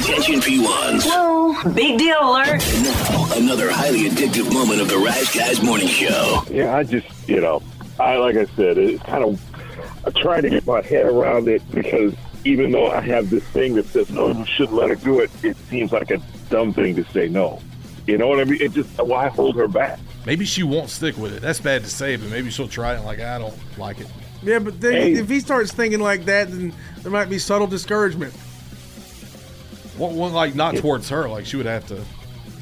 Attention P1s. Whoa, big deal alert. Now, another highly addictive moment of the Rise Guys Morning Show. Yeah, I just, you know, I like I said, it's kind of, I try to get my head around it because even though I have this thing that says, no, you shouldn't let her do it, it seems like a dumb thing to say no. You know what I mean? It just, why hold her back? Maybe she won't stick with it. That's bad to say, but maybe she'll try it. Like I don't like it. Yeah, but then Hey. if he starts thinking like that, then there might be subtle discouragement. One, one like not towards her. Like she would have to.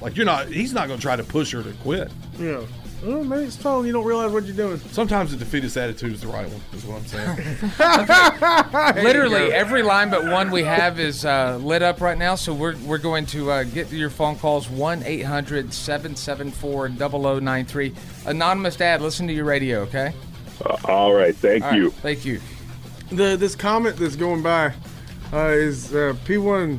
Like you're not. He's not going to try to push her to quit. Yeah. Well, maybe it's telling you don't realize what you're doing. Sometimes the defeatist attitude is the right one. Is what I'm saying. Literally every line but one we have is uh, lit up right now. So we're, we're going to uh, get to your phone calls 1 800 774 0093. Anonymous dad, listen to your radio, okay? Uh, all right, thank All right, you. Thank you. The this comment that's going by uh, is uh, P1